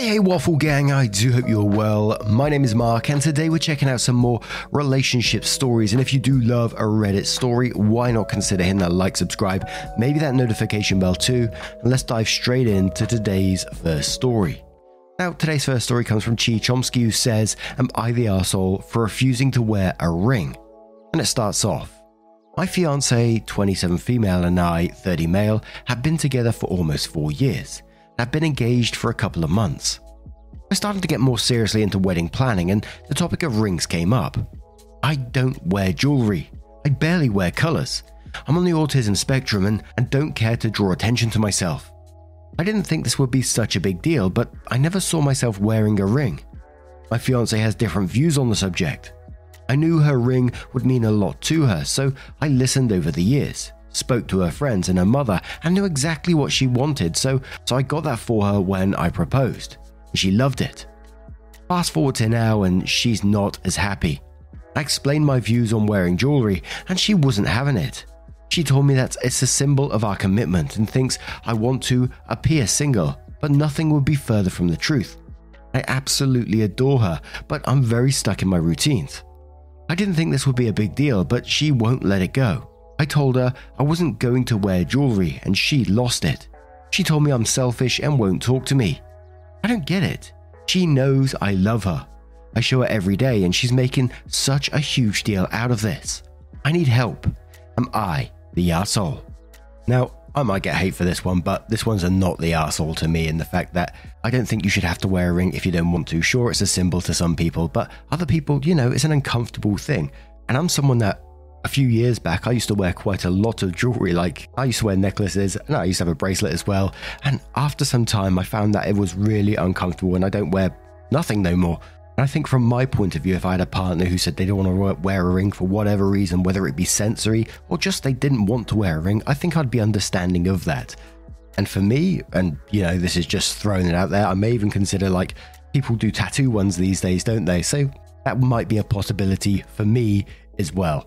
Hey, hey, Waffle Gang, I do hope you're well. My name is Mark, and today we're checking out some more relationship stories. And if you do love a Reddit story, why not consider hitting that like, subscribe, maybe that notification bell too? And let's dive straight into today's first story. Now, today's first story comes from Chi Chomsky, who says, Am I the asshole for refusing to wear a ring? And it starts off. My fiance, 27 female, and I, 30 male, have been together for almost four years. I've been engaged for a couple of months. I started to get more seriously into wedding planning, and the topic of rings came up. I don't wear jewelry. I barely wear colours. I'm on the autism spectrum and, and don't care to draw attention to myself. I didn't think this would be such a big deal, but I never saw myself wearing a ring. My fiance has different views on the subject. I knew her ring would mean a lot to her, so I listened over the years spoke to her friends and her mother, and knew exactly what she wanted, so, so I got that for her when I proposed. She loved it. Fast forward to now, and she's not as happy. I explained my views on wearing jewelry, and she wasn't having it. She told me that it's a symbol of our commitment and thinks I want to appear single, but nothing would be further from the truth. I absolutely adore her, but I'm very stuck in my routines. I didn't think this would be a big deal, but she won't let it go. I told her I wasn't going to wear jewelry and she lost it. She told me I'm selfish and won't talk to me. I don't get it. She knows I love her. I show her every day and she's making such a huge deal out of this. I need help. Am I the asshole? Now, I might get hate for this one, but this one's a not the asshole to me in the fact that I don't think you should have to wear a ring if you don't want to. Sure, it's a symbol to some people, but other people, you know, it's an uncomfortable thing. And I'm someone that a few years back, I used to wear quite a lot of jewelry. Like, I used to wear necklaces and I used to have a bracelet as well. And after some time, I found that it was really uncomfortable and I don't wear nothing no more. And I think, from my point of view, if I had a partner who said they don't want to wear a ring for whatever reason, whether it be sensory or just they didn't want to wear a ring, I think I'd be understanding of that. And for me, and you know, this is just throwing it out there, I may even consider like people do tattoo ones these days, don't they? So that might be a possibility for me as well.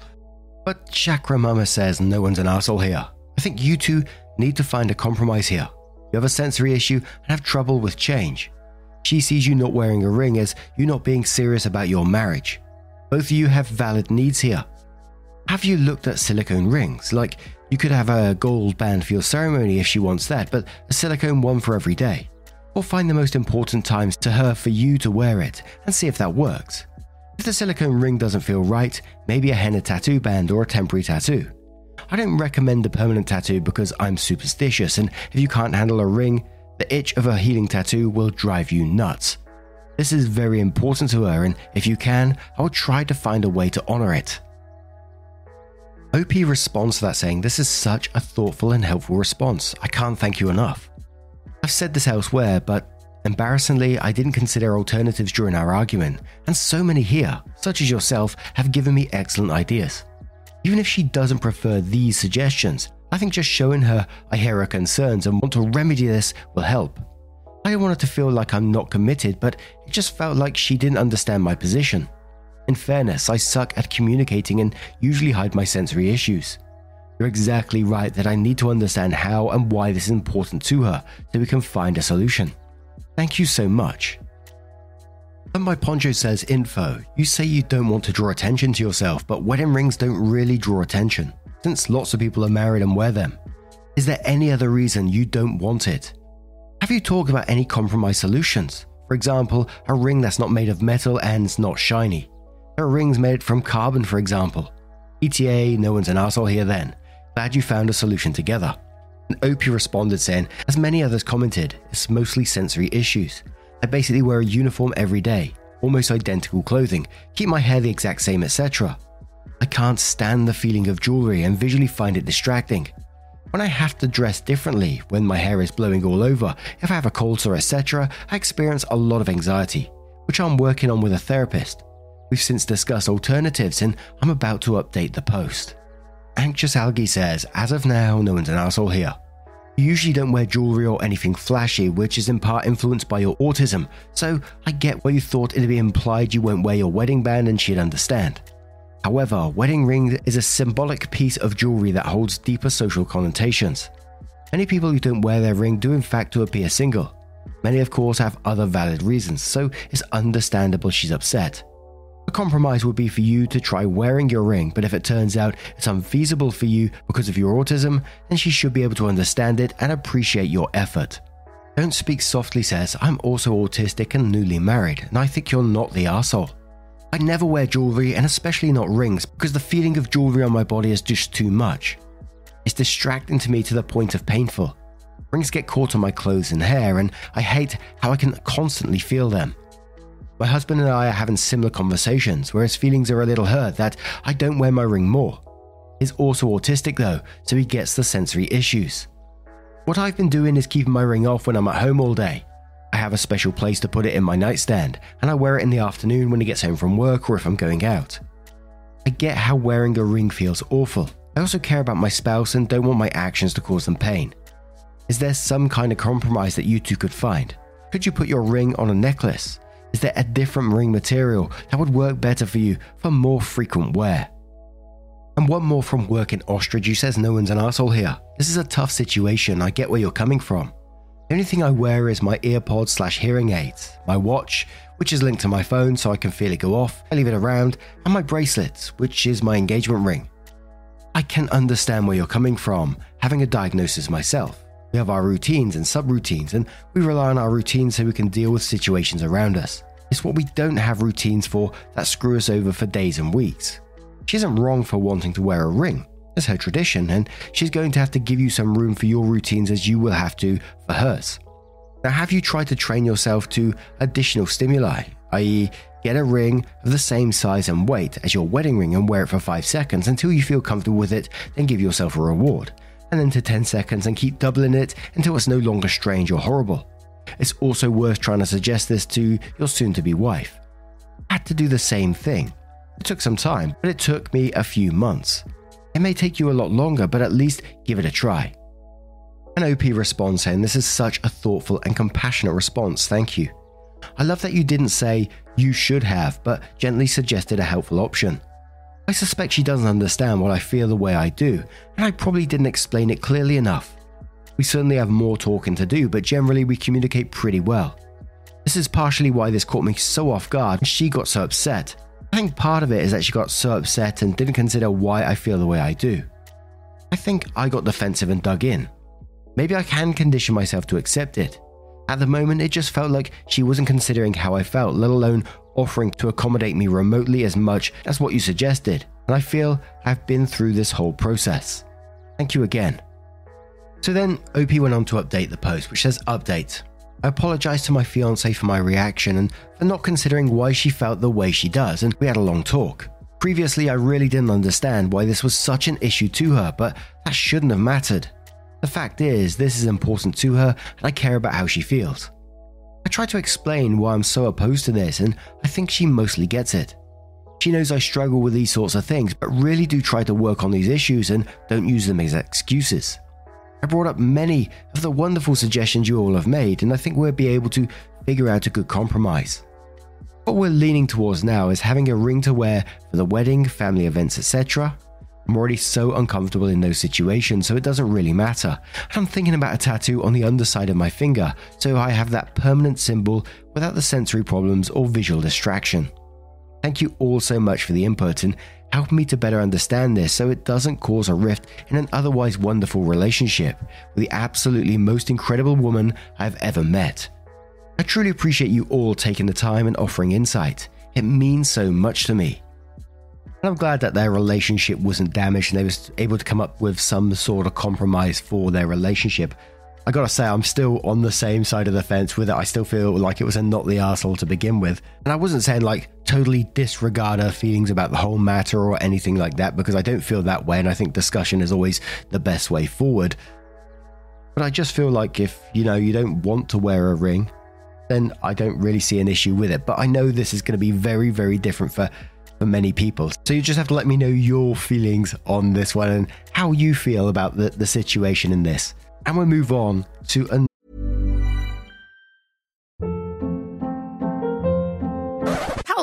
But Chakra Mama says no one's an asshole here. I think you two need to find a compromise here. You have a sensory issue and have trouble with change. She sees you not wearing a ring as you not being serious about your marriage. Both of you have valid needs here. Have you looked at silicone rings? Like, you could have a gold band for your ceremony if she wants that, but a silicone one for every day. Or find the most important times to her for you to wear it and see if that works. If the silicone ring doesn't feel right, maybe a henna tattoo band or a temporary tattoo. I don't recommend a permanent tattoo because I'm superstitious, and if you can't handle a ring, the itch of a healing tattoo will drive you nuts. This is very important to her, and if you can, I will try to find a way to honor it. OP responds to that saying, This is such a thoughtful and helpful response. I can't thank you enough. I've said this elsewhere, but Embarrassingly, I didn't consider alternatives during our argument, and so many here, such as yourself, have given me excellent ideas. Even if she doesn't prefer these suggestions, I think just showing her I hear her concerns and want to remedy this will help. I don't want her to feel like I'm not committed, but it just felt like she didn't understand my position. In fairness, I suck at communicating and usually hide my sensory issues. You're exactly right that I need to understand how and why this is important to her so we can find a solution. Thank you so much. And my poncho says info. You say you don't want to draw attention to yourself, but wedding rings don't really draw attention, since lots of people are married and wear them. Is there any other reason you don't want it? Have you talked about any compromise solutions? For example, a ring that's not made of metal and not shiny. There are rings made from carbon, for example. ETA, no one's an asshole here then. Glad you found a solution together. And Opie responded saying, as many others commented, it's mostly sensory issues. I basically wear a uniform every day, almost identical clothing, keep my hair the exact same, etc. I can't stand the feeling of jewelry and visually find it distracting. When I have to dress differently, when my hair is blowing all over, if I have a cold or etc., I experience a lot of anxiety, which I'm working on with a therapist. We've since discussed alternatives and I'm about to update the post. Anxious Algae says, as of now, no one's an asshole here. You usually don't wear jewelry or anything flashy, which is in part influenced by your autism, so I get why you thought it'd be implied you won't wear your wedding band and she'd understand. However, wedding ring is a symbolic piece of jewelry that holds deeper social connotations. Many people who don't wear their ring do in fact to appear single. Many of course have other valid reasons, so it's understandable she's upset. A compromise would be for you to try wearing your ring, but if it turns out it's unfeasible for you because of your autism, then she should be able to understand it and appreciate your effort. Don't Speak Softly says, I'm also autistic and newly married, and I think you're not the asshole. I never wear jewelry and especially not rings because the feeling of jewelry on my body is just too much. It's distracting to me to the point of painful. Rings get caught on my clothes and hair, and I hate how I can constantly feel them. My husband and I are having similar conversations where his feelings are a little hurt that I don't wear my ring more. He's also autistic though, so he gets the sensory issues. What I've been doing is keeping my ring off when I'm at home all day I have a special place to put it in my nightstand, and I wear it in the afternoon when he gets home from work or if I'm going out. I get how wearing a ring feels awful. I also care about my spouse and don't want my actions to cause them pain. Is there some kind of compromise that you two could find? Could you put your ring on a necklace? Is there a different ring material that would work better for you for more frequent wear? And one more from work in Ostrich who says no one's an asshole here. This is a tough situation, I get where you're coming from. The only thing I wear is my earpods slash hearing aids, my watch, which is linked to my phone so I can feel it go off, I leave it around, and my bracelets, which is my engagement ring. I can understand where you're coming from, having a diagnosis myself. We have our routines and subroutines, and we rely on our routines so we can deal with situations around us. It's what we don't have routines for that screw us over for days and weeks. She isn't wrong for wanting to wear a ring. It's her tradition, and she's going to have to give you some room for your routines as you will have to for hers. Now, have you tried to train yourself to additional stimuli, i.e., get a ring of the same size and weight as your wedding ring and wear it for 5 seconds until you feel comfortable with it, then give yourself a reward, and then to 10 seconds and keep doubling it until it's no longer strange or horrible. It's also worth trying to suggest this to your soon to be wife. I had to do the same thing. It took some time, but it took me a few months. It may take you a lot longer, but at least give it a try. An OP responds saying, This is such a thoughtful and compassionate response, thank you. I love that you didn't say you should have, but gently suggested a helpful option. I suspect she doesn't understand why I feel the way I do, and I probably didn't explain it clearly enough. We certainly have more talking to do, but generally we communicate pretty well. This is partially why this caught me so off guard and she got so upset. I think part of it is that she got so upset and didn't consider why I feel the way I do. I think I got defensive and dug in. Maybe I can condition myself to accept it. At the moment, it just felt like she wasn't considering how I felt, let alone offering to accommodate me remotely as much as what you suggested. And I feel I've been through this whole process. Thank you again. So then, OP went on to update the post, which says Update. I apologize to my fiance for my reaction and for not considering why she felt the way she does, and we had a long talk. Previously, I really didn't understand why this was such an issue to her, but that shouldn't have mattered. The fact is, this is important to her, and I care about how she feels. I try to explain why I'm so opposed to this, and I think she mostly gets it. She knows I struggle with these sorts of things, but really do try to work on these issues and don't use them as excuses. I brought up many of the wonderful suggestions you all have made, and I think we'll be able to figure out a good compromise. What we're leaning towards now is having a ring to wear for the wedding, family events, etc. I'm already so uncomfortable in those situations, so it doesn't really matter. And I'm thinking about a tattoo on the underside of my finger, so I have that permanent symbol without the sensory problems or visual distraction. Thank you all so much for the input, and help me to better understand this so it doesn't cause a rift in an otherwise wonderful relationship with the absolutely most incredible woman I've ever met. I truly appreciate you all taking the time and offering insight. It means so much to me. And I'm glad that their relationship wasn't damaged and they were able to come up with some sort of compromise for their relationship. I gotta say, I'm still on the same side of the fence with it. I still feel like it was a not the asshole to begin with. And I wasn't saying like totally disregard her feelings about the whole matter or anything like that, because I don't feel that way. And I think discussion is always the best way forward. But I just feel like if, you know, you don't want to wear a ring, then I don't really see an issue with it. But I know this is to be very, very different for for many people. So you just have to let me know your feelings on this one and how you feel about the, the situation in this. And we'll move on to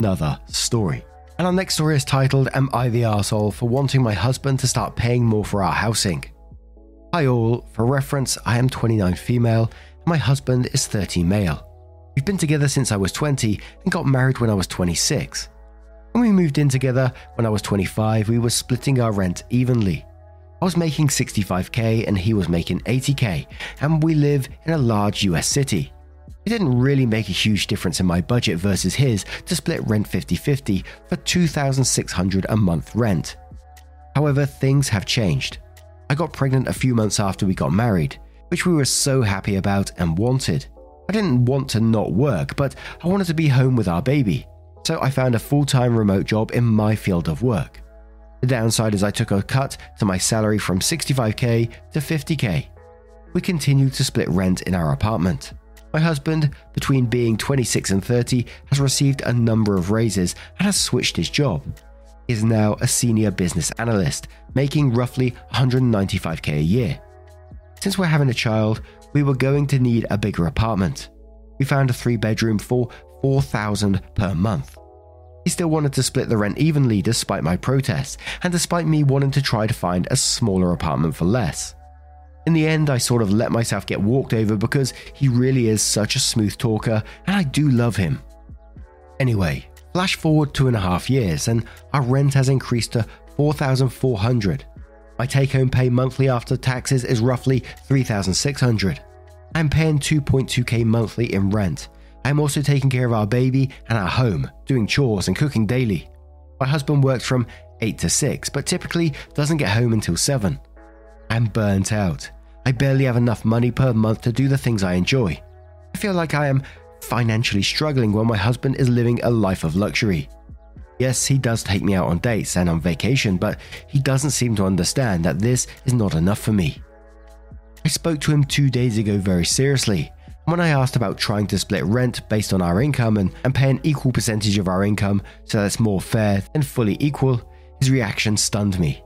another story. And our next story is titled Am I the Arsehole for wanting my husband to start paying more for our housing? Hi all, for reference, I am 29 female and my husband is 30 male. We've been together since I was 20 and got married when I was 26. When we moved in together when I was 25, we were splitting our rent evenly. I was making 65k and he was making 80k, and we live in a large US city. It didn't really make a huge difference in my budget versus his to split rent 50 50 for 2,600 a month rent. However, things have changed. I got pregnant a few months after we got married, which we were so happy about and wanted. I didn't want to not work, but I wanted to be home with our baby, so I found a full time remote job in my field of work. The downside is I took a cut to my salary from 65k to 50k. We continued to split rent in our apartment. My husband, between being 26 and 30, has received a number of raises and has switched his job. He is now a senior business analyst, making roughly 195k a year. Since we're having a child, we were going to need a bigger apartment. We found a three bedroom for 4000 per month. He still wanted to split the rent evenly despite my protests, and despite me wanting to try to find a smaller apartment for less. In the end, I sort of let myself get walked over because he really is such a smooth talker and I do love him. Anyway, flash forward two and a half years and our rent has increased to 4,400. My take home pay monthly after taxes is roughly 3,600. I'm paying 2.2k monthly in rent. I'm also taking care of our baby and our home, doing chores and cooking daily. My husband works from 8 to 6, but typically doesn't get home until 7. I'm burnt out. I barely have enough money per month to do the things I enjoy. I feel like I am financially struggling while my husband is living a life of luxury. Yes, he does take me out on dates and on vacation, but he doesn't seem to understand that this is not enough for me. I spoke to him two days ago very seriously, and when I asked about trying to split rent based on our income and, and pay an equal percentage of our income so that's more fair and fully equal, his reaction stunned me.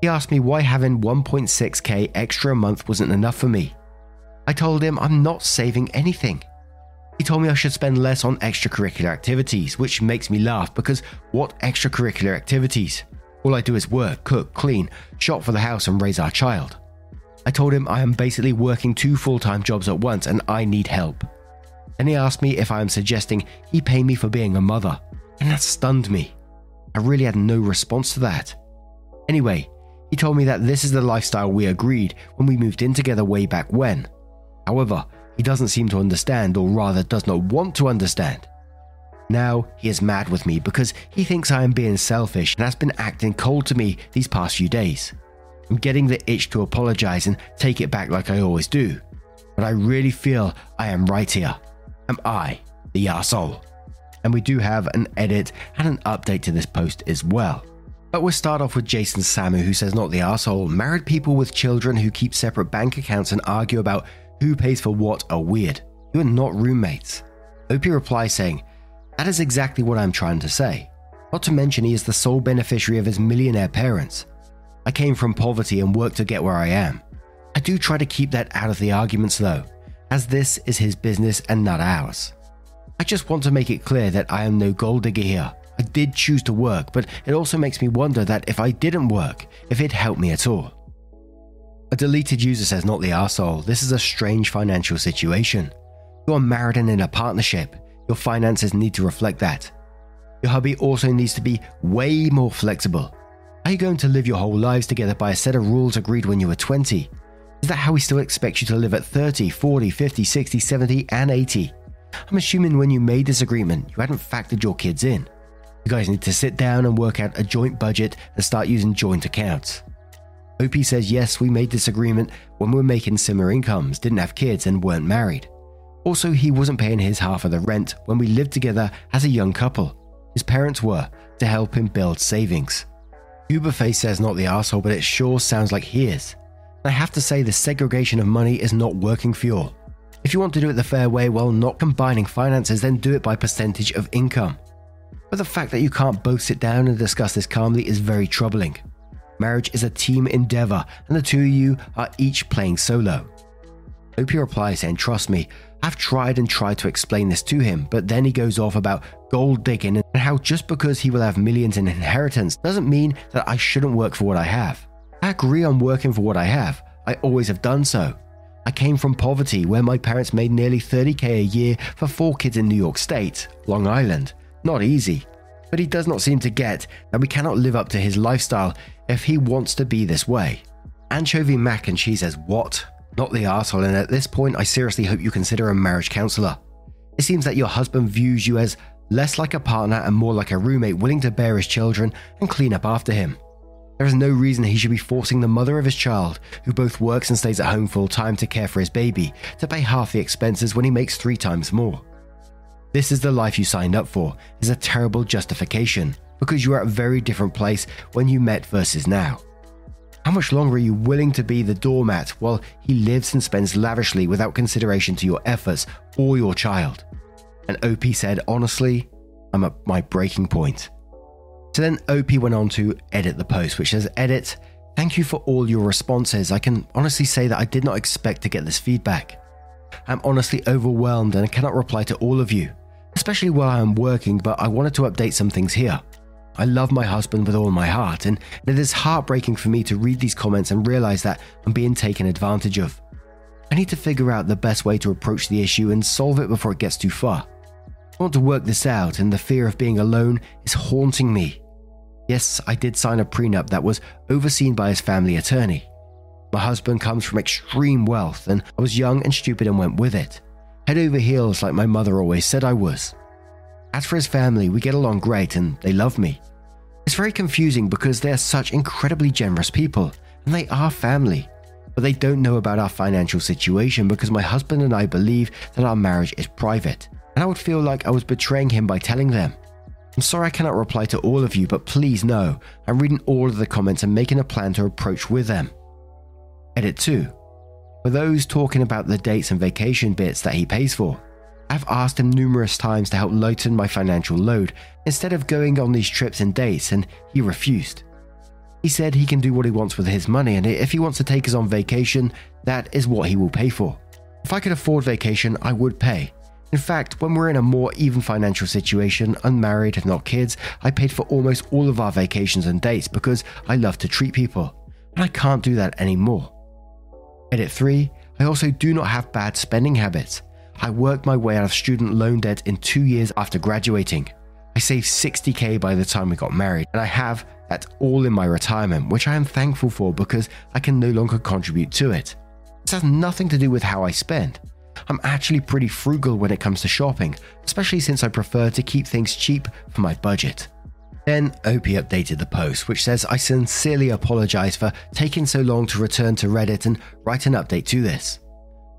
He asked me why having 1.6k extra a month wasn't enough for me. I told him I'm not saving anything. He told me I should spend less on extracurricular activities, which makes me laugh because what extracurricular activities? All I do is work, cook, clean, shop for the house, and raise our child. I told him I am basically working two full time jobs at once and I need help. Then he asked me if I am suggesting he pay me for being a mother, and that stunned me. I really had no response to that. Anyway, he told me that this is the lifestyle we agreed when we moved in together way back when. However, he doesn't seem to understand, or rather, does not want to understand. Now, he is mad with me because he thinks I am being selfish and has been acting cold to me these past few days. I'm getting the itch to apologize and take it back like I always do. But I really feel I am right here. Am I the asshole? And we do have an edit and an update to this post as well. But we'll start off with Jason Samu, who says, Not the arsehole. Married people with children who keep separate bank accounts and argue about Who pays for what are weird. You are not roommates. Opie replies saying, That is exactly what I'm trying to say. Not to mention, he is the sole beneficiary of his millionaire parents. I came from poverty and worked to get where I am. I do try to keep that out of the arguments though, as this is his business and not ours. I just want to make it clear that I am no gold digger here. I did choose to work, but it also makes me wonder that if I didn't work, if it helped me at all. A deleted user says, not the arsehole. This is a strange financial situation. You are married and in a partnership. Your finances need to reflect that. Your hubby also needs to be way more flexible. Are you going to live your whole lives together by a set of rules agreed when you were 20? Is that how he still expects you to live at 30, 40, 50, 60, 70, and 80? I'm assuming when you made this agreement, you hadn't factored your kids in. You guys need to sit down and work out a joint budget and start using joint accounts. OP says yes, we made this agreement when we were making similar incomes, didn't have kids, and weren't married. Also, he wasn't paying his half of the rent when we lived together as a young couple. His parents were to help him build savings. Uberface says not the asshole, but it sure sounds like he is. I have to say, the segregation of money is not working for you all. If you want to do it the fair way while not combining finances, then do it by percentage of income. But the fact that you can't both sit down and discuss this calmly is very troubling. Marriage is a team endeavor, and the two of you are each playing solo. Opie replies saying, Trust me, I've tried and tried to explain this to him, but then he goes off about gold digging and how just because he will have millions in inheritance doesn't mean that I shouldn't work for what I have. I agree on working for what I have, I always have done so. I came from poverty where my parents made nearly 30k a year for four kids in New York State, Long Island. Not easy. But he does not seem to get that we cannot live up to his lifestyle if he wants to be this way. Anchovy Mac and she says, What? Not the arsehole, and at this point, I seriously hope you consider a marriage counselor. It seems that your husband views you as less like a partner and more like a roommate willing to bear his children and clean up after him. There is no reason he should be forcing the mother of his child, who both works and stays at home full time to care for his baby, to pay half the expenses when he makes three times more. This is the life you signed up for, is a terrible justification, because you are at a very different place when you met versus now. How much longer are you willing to be the doormat while he lives and spends lavishly without consideration to your efforts or your child? And OP said, honestly, I'm at my breaking point. So then OP went on to edit the post, which says, Edit, thank you for all your responses. I can honestly say that I did not expect to get this feedback. I'm honestly overwhelmed and I cannot reply to all of you, especially while I am working, but I wanted to update some things here. I love my husband with all my heart, and it is heartbreaking for me to read these comments and realize that I'm being taken advantage of. I need to figure out the best way to approach the issue and solve it before it gets too far. I want to work this out, and the fear of being alone is haunting me. Yes, I did sign a prenup that was overseen by his family attorney. My husband comes from extreme wealth, and I was young and stupid and went with it. Head over heels, like my mother always said I was. As for his family, we get along great and they love me. It's very confusing because they are such incredibly generous people, and they are family. But they don't know about our financial situation because my husband and I believe that our marriage is private, and I would feel like I was betraying him by telling them. I'm sorry I cannot reply to all of you, but please know I'm reading all of the comments and making a plan to approach with them. Edit 2. For those talking about the dates and vacation bits that he pays for, I've asked him numerous times to help lighten my financial load instead of going on these trips and dates, and he refused. He said he can do what he wants with his money, and if he wants to take us on vacation, that is what he will pay for. If I could afford vacation, I would pay, in fact, when we're in a more even financial situation, unmarried, if not kids, I paid for almost all of our vacations and dates because I love to treat people, and I can't do that anymore. Edit 3 I also do not have bad spending habits. I worked my way out of student loan debt in two years after graduating. I saved 60k by the time we got married, and I have that all in my retirement, which I am thankful for because I can no longer contribute to it. This has nothing to do with how I spend. I'm actually pretty frugal when it comes to shopping, especially since I prefer to keep things cheap for my budget. Then Opie updated the post, which says, I sincerely apologize for taking so long to return to Reddit and write an update to this.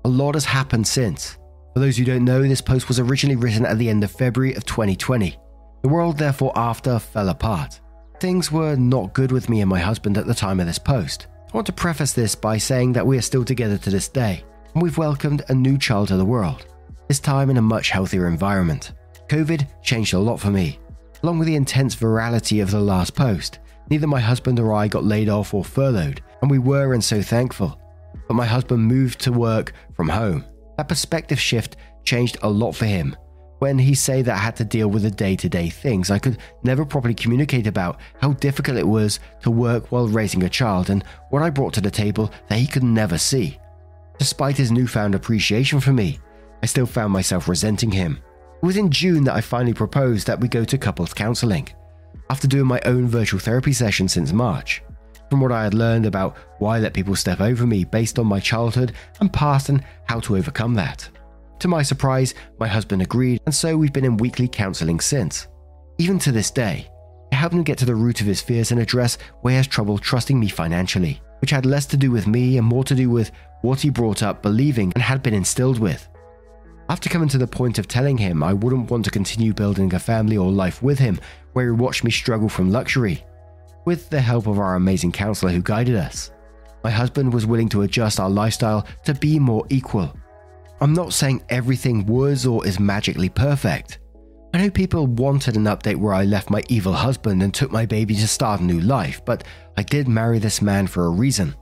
A lot has happened since. For those who don't know, this post was originally written at the end of February of 2020. The world therefore after fell apart. Things were not good with me and my husband at the time of this post. I want to preface this by saying that we are still together to this day, and we've welcomed a new child to the world, this time in a much healthier environment. COVID changed a lot for me, along with the intense virality of the last post. Neither my husband or I got laid off or furloughed, and we were and so thankful. But my husband moved to work from home. That perspective shift changed a lot for him. When he say that I had to deal with the day-to-day things, I could never properly communicate about how difficult it was to work while raising a child and what I brought to the table that he could never see. Despite his newfound appreciation for me, I still found myself resenting him. It was in June that I finally proposed that we go to couples counseling, after doing my own virtual therapy session since March. From what I had learned about why I let people step over me based on my childhood and past and how to overcome that. To my surprise, my husband agreed, and so we've been in weekly counseling since. Even to this day, it helped him get to the root of his fears and address where he has trouble trusting me financially, which had less to do with me and more to do with what he brought up believing and had been instilled with. After coming to the point of telling him I wouldn't want to continue building a family or life with him, where he watched me struggle from luxury, with the help of our amazing counselor who guided us, my husband was willing to adjust our lifestyle to be more equal. I'm not saying everything was or is magically perfect. I know people wanted an update where I left my evil husband and took my baby to start a new life, but I did marry this man for a reason.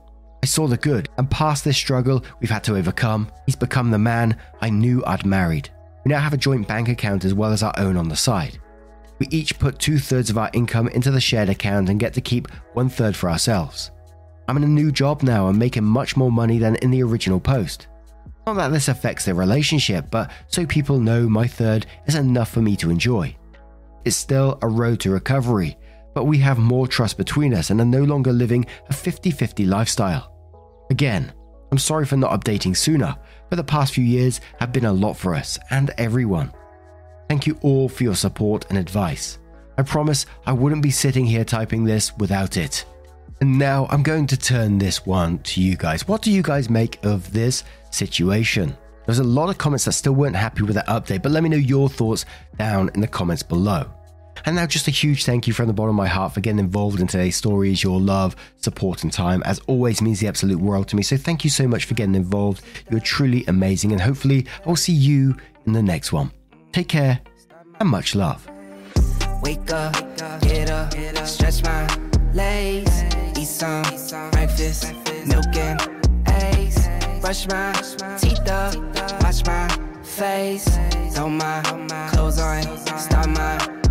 I saw the good, and past this struggle we've had to overcome, he's become the man I knew I'd married. We now have a joint bank account as well as our own on the side. We each put two thirds of our income into the shared account and get to keep one third for ourselves. I'm in a new job now and making much more money than in the original post. Not that this affects the relationship, but so people know my third is enough for me to enjoy. It's still a road to recovery, but we have more trust between us and are no longer living a 50 50 lifestyle. Again, I'm sorry for not updating sooner, but the past few years have been a lot for us and everyone. Thank you all for your support and advice. I promise I wouldn't be sitting here typing this without it. And now I'm going to turn this one to you guys. What do you guys make of this situation? There's a lot of comments that still weren't happy with that update, but let me know your thoughts down in the comments below. And now, just a huge thank you from the bottom of my heart for getting involved in today's stories. Your love, support, and time, as always, means the absolute world to me. So, thank you so much for getting involved. You're truly amazing, and hopefully, I'll see you in the next one. Take care and much love. Wake up, get up, stretch my legs, eat some breakfast, milk and eggs, brush my teeth up, wash my face, throw my clothes on, start my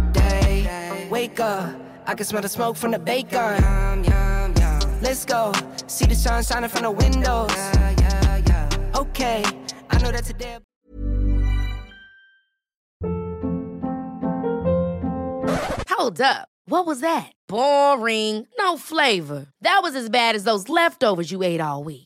Wake I can smell the smoke from the bacon. Let's go, see the sun shining from the windows. Okay, I know that today. Hold up. What was that? Boring. No flavor. That was as bad as those leftovers you ate all week.